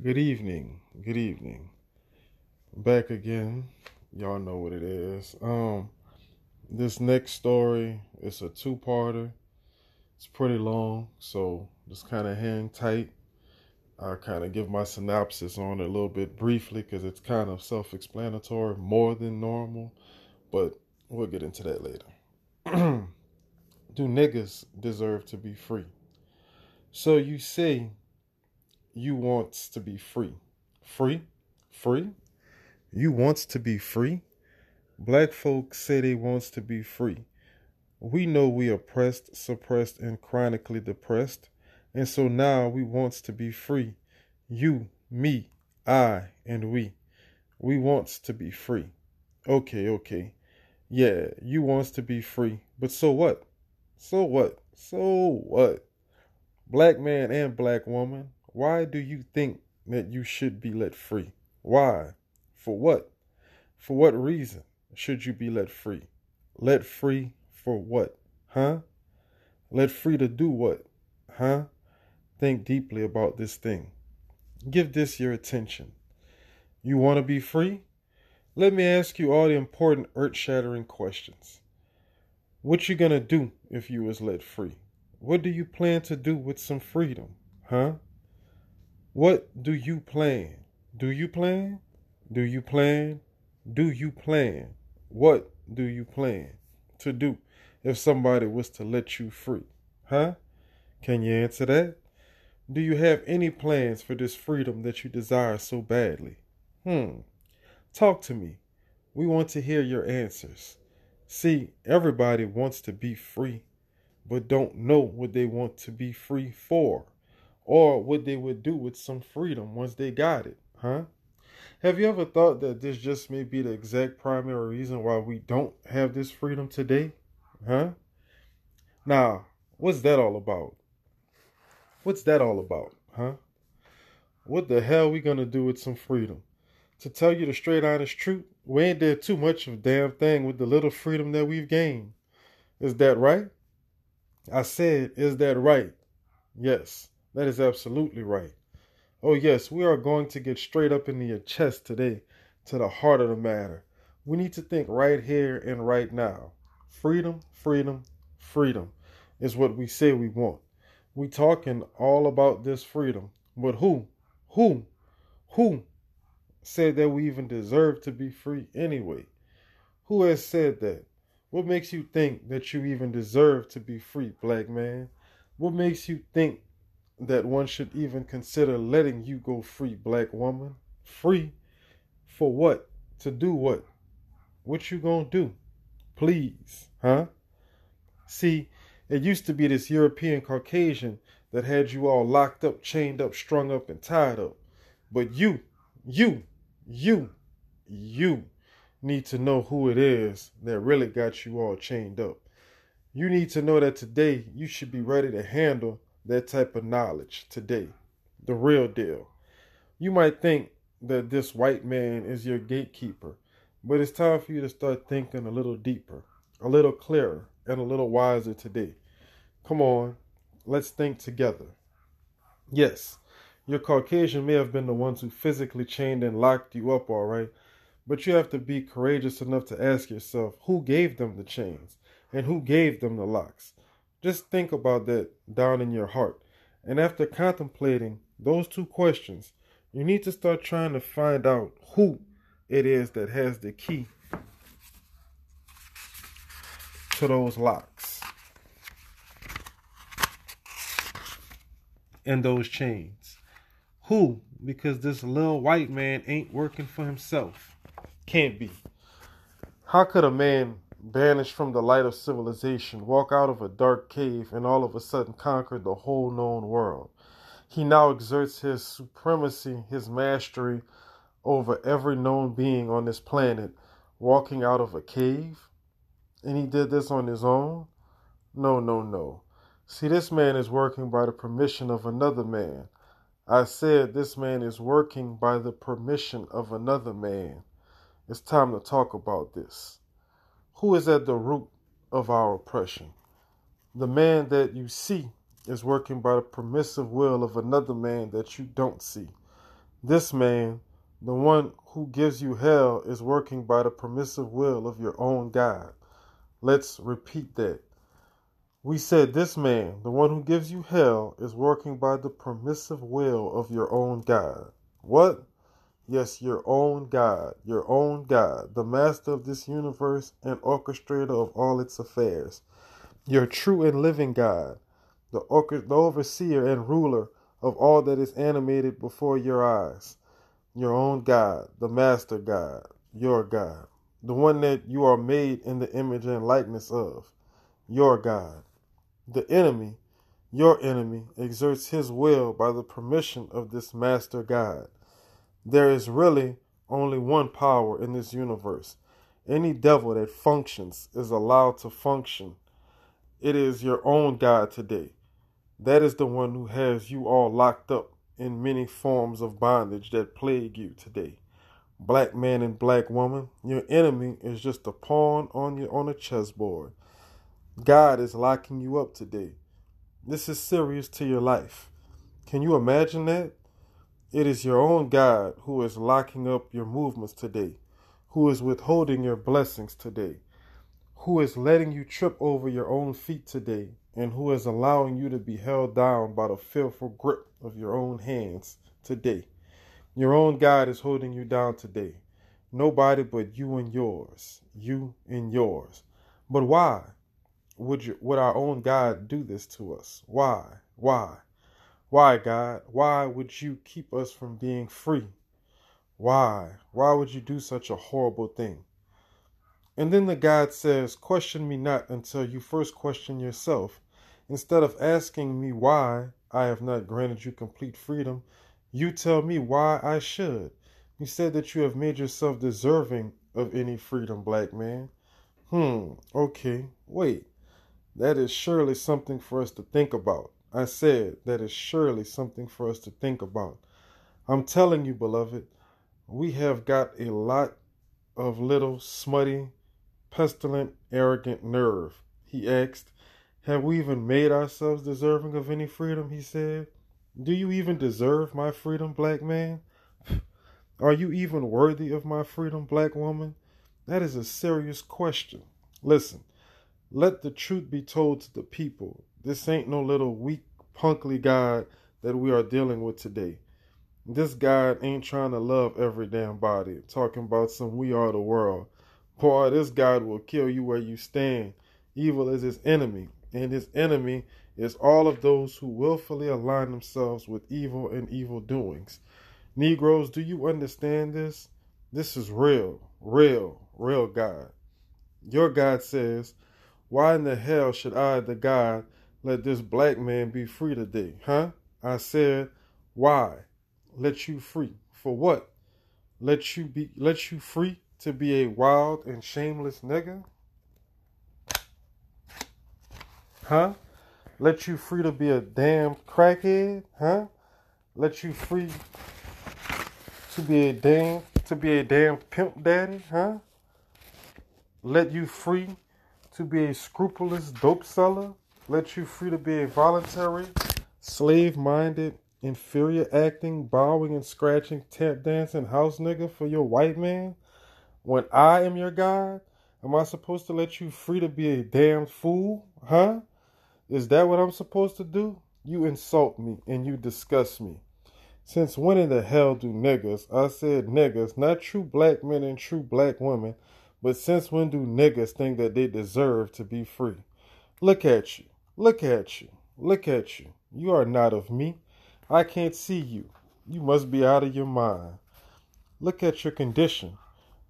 Good evening. Good evening. Back again. Y'all know what it is. Um this next story is a two-parter. It's pretty long, so just kind of hang tight. I'll kind of give my synopsis on it a little bit briefly because it's kind of self-explanatory, more than normal, but we'll get into that later. Do niggas deserve to be free? So you say you wants to be free. Free? Free? You wants to be free? Black folks say they wants to be free. We know we oppressed, suppressed, and chronically depressed, and so now we wants to be free. You, me, I, and we. We wants to be free. Okay, okay. Yeah, you wants to be free. But so what? So what? So what? Black man and black woman, why do you think that you should be let free? Why? For what? For what reason should you be let free? Let free for what? Huh? Let free to do what? Huh? Think deeply about this thing. Give this your attention. You want to be free? Let me ask you all the important earth-shattering questions. What you gonna do if you was let free? What do you plan to do with some freedom? Huh? What do you plan? Do you plan? Do you plan? Do you plan? What do you plan to do if somebody was to let you free? Huh? Can you answer that? Do you have any plans for this freedom that you desire so badly? Hmm. Talk to me. We want to hear your answers. See, everybody wants to be free, but don't know what they want to be free for or what they would do with some freedom once they got it, huh? Have you ever thought that this just may be the exact primary reason why we don't have this freedom today? Huh? Now, what's that all about? What's that all about, huh? What the hell we gonna do with some freedom? To tell you the straight honest truth, we ain't did too much of a damn thing with the little freedom that we've gained. Is that right? I said, is that right? Yes. That is absolutely right. Oh, yes, we are going to get straight up into your chest today, to the heart of the matter. We need to think right here and right now. Freedom, freedom, freedom is what we say we want. We talking all about this freedom, but who, who, who said that we even deserve to be free anyway? Who has said that? What makes you think that you even deserve to be free, black man? What makes you think that one should even consider letting you go free, black woman. Free for what? To do what? What you gonna do? Please, huh? See, it used to be this European Caucasian that had you all locked up, chained up, strung up, and tied up. But you, you, you, you need to know who it is that really got you all chained up. You need to know that today you should be ready to handle that type of knowledge today. The real deal. You might think that this white man is your gatekeeper, but it's time for you to start thinking a little deeper, a little clearer, and a little wiser today. Come on, let's think together. Yes, your Caucasian may have been the ones who physically chained and locked you up, all right, but you have to be courageous enough to ask yourself who gave them the chains and who gave them the locks. Just think about that down in your heart. And after contemplating those two questions, you need to start trying to find out who it is that has the key to those locks and those chains. Who? Because this little white man ain't working for himself. Can't be. How could a man banished from the light of civilization, walk out of a dark cave, and all of a sudden conquer the whole known world. He now exerts his supremacy, his mastery over every known being on this planet, walking out of a cave. And he did this on his own? No, no, no. See, this man is working by the permission of another man. I said this man is working by the permission of another man. It's time to talk about this. Who is at the root of our oppression? The man that you see is working by the permissive will of another man that you don't see. This man, the one who gives you hell, is working by the permissive will of your own God. Let's repeat that. We said this man, the one who gives you hell, is working by the permissive will of your own God. What? Yes, your own God, your own God, the master of this universe and orchestrator of all its affairs. Your true and living God, the, overseer and ruler of all that is animated before your eyes. Your own God, the master God, your God, the one that you are made in the image and likeness of, your God. The enemy, your enemy, exerts his will by the permission of this master God. There is really only one power in this universe. Any devil that functions is allowed to function. It is your own God today. That is the one who has you all locked up in many forms of bondage that plague you today. Black man and black woman, your enemy is just a pawn on your on a chessboard. God is locking you up today. This is serious to your life. Can you imagine that? It is your own God who is locking up your movements today, who is withholding your blessings today, who is letting you trip over your own feet today, and who is allowing you to be held down by the fearful grip of your own hands today. Your own God is holding you down today. Nobody but you and yours. You and yours. But why would you would our own God do this to us? Why? Why? Why, God? Why would you keep us from being free? Why? Why would you do such a horrible thing? And then the God says, Question me not until you first question yourself. Instead of asking me why I have not granted you complete freedom, you tell me why I should. You said that you have made yourself deserving of any freedom, black man. Hmm, okay, wait. That is surely something for us to think about. I said, that is surely something for us to think about. I'm telling you, beloved, we have got a lot of little smutty, pestilent, arrogant nerve. He asked, Have we even made ourselves deserving of any freedom? He said. Do you even deserve my freedom, black man? Are you even worthy of my freedom, black woman? That is a serious question. Listen, let the truth be told to the people. This ain't no little weak, punkly God that we are dealing with today. This God ain't trying to love every damn body, talking about some we are the world. Boy, this God will kill you where you stand. Evil is his enemy, and his enemy is all of those who willfully align themselves with evil and evil doings. Negroes, do you understand this? This is real, real, real God. Your God says, Why in the hell should I, the God, let this black man be free today, huh? I said, why? Let you free. For what? Let you be let you free to be a wild and shameless nigga? Huh? Let you free to be a damn crackhead? Huh? Let you free to be a damn to be a damn pimp daddy, huh? Let you free to be a scrupulous dope seller? Let you free to be a voluntary, slave minded, inferior acting, bowing and scratching, tap dancing house nigga for your white man? When I am your God, am I supposed to let you free to be a damn fool? Huh? Is that what I'm supposed to do? You insult me and you disgust me. Since when in the hell do niggas, I said niggas, not true black men and true black women, but since when do niggas think that they deserve to be free? Look at you. Look at you. Look at you. You are not of me. I can't see you. You must be out of your mind. Look at your condition.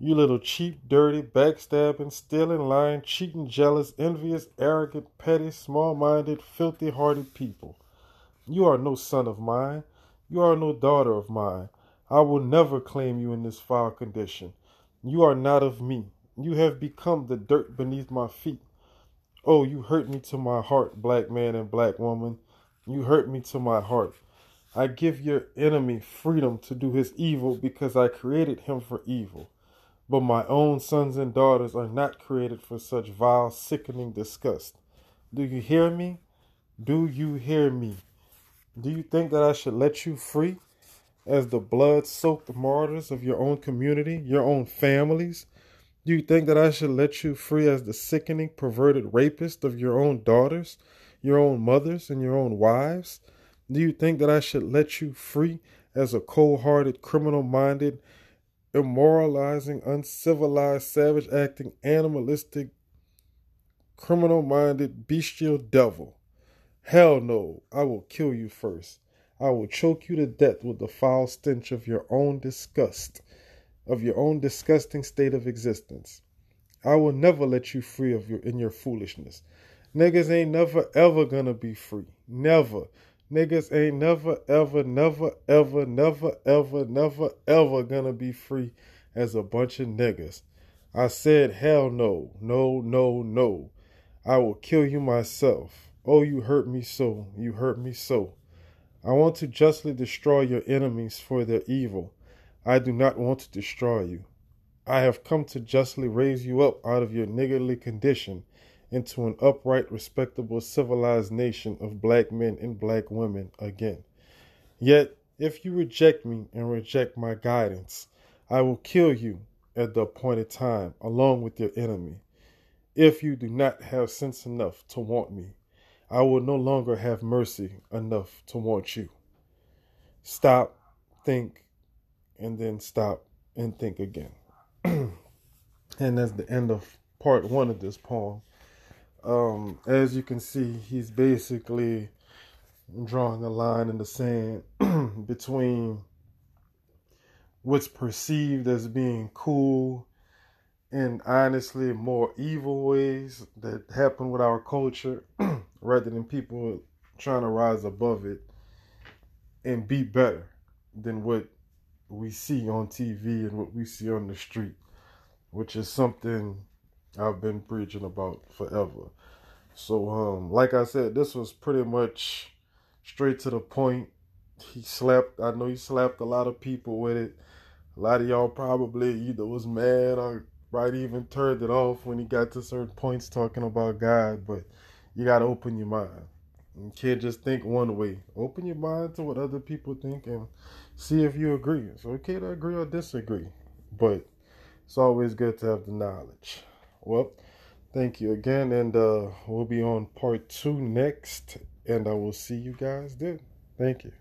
You little cheap, dirty, backstabbing, stealing, lying, cheating, jealous, envious, arrogant, petty, small minded, filthy hearted people. You are no son of mine. You are no daughter of mine. I will never claim you in this foul condition. You are not of me. You have become the dirt beneath my feet. Oh, you hurt me to my heart, black man and black woman. You hurt me to my heart. I give your enemy freedom to do his evil because I created him for evil. But my own sons and daughters are not created for such vile, sickening disgust. Do you hear me? Do you hear me? Do you think that I should let you free? as the blood soaked martyrs of your own community, your own families? Do you think that I should let you free as the sickening, perverted rapist of your own daughters, your own mothers, and your own wives? Do you think that I should let you free as a cold hearted, criminal minded, immoralizing, uncivilized, savage acting, animalistic, criminal minded, bestial devil? Hell no, I will kill you first. I will choke you to death with the foul stench of your own disgust of your own disgusting state of existence. I will never let you free of your in your foolishness. Niggas ain't never ever gonna be free. Never. Niggas ain't never ever never ever never ever never ever gonna be free as a bunch of niggas. I said hell no. No, no, no. I will kill you myself. Oh, you hurt me so. You hurt me so. I want to justly destroy your enemies for their evil. I do not want to destroy you. I have come to justly raise you up out of your niggardly condition into an upright, respectable, civilized nation of black men and black women again. Yet, if you reject me and reject my guidance, I will kill you at the appointed time along with your enemy. If you do not have sense enough to want me, I will no longer have mercy enough to want you. Stop, think, and then stop and think again. and that's the end of part one of this poem. Um, as you can see, he's basically drawing a line in the sand between what's perceived as being cool and honestly more evil ways that happen with our culture rather than people trying to rise above it and be better than what we see on TV and what we see on the street, which is something I've been preaching about forever. So, um, like I said, this was pretty much straight to the point. He slapped, I know he slapped a lot of people with it. A lot of y'all probably either was mad or right even turned it off when he got to certain points talking about God, but you got to open your mind. You can't just think one way. Open your mind to what other people think and see if you agree. It's okay to agree or disagree, but it's always good to have the knowledge. Well, thank you again, and uh, we'll be on part two next, and I will see you guys then. Thank you.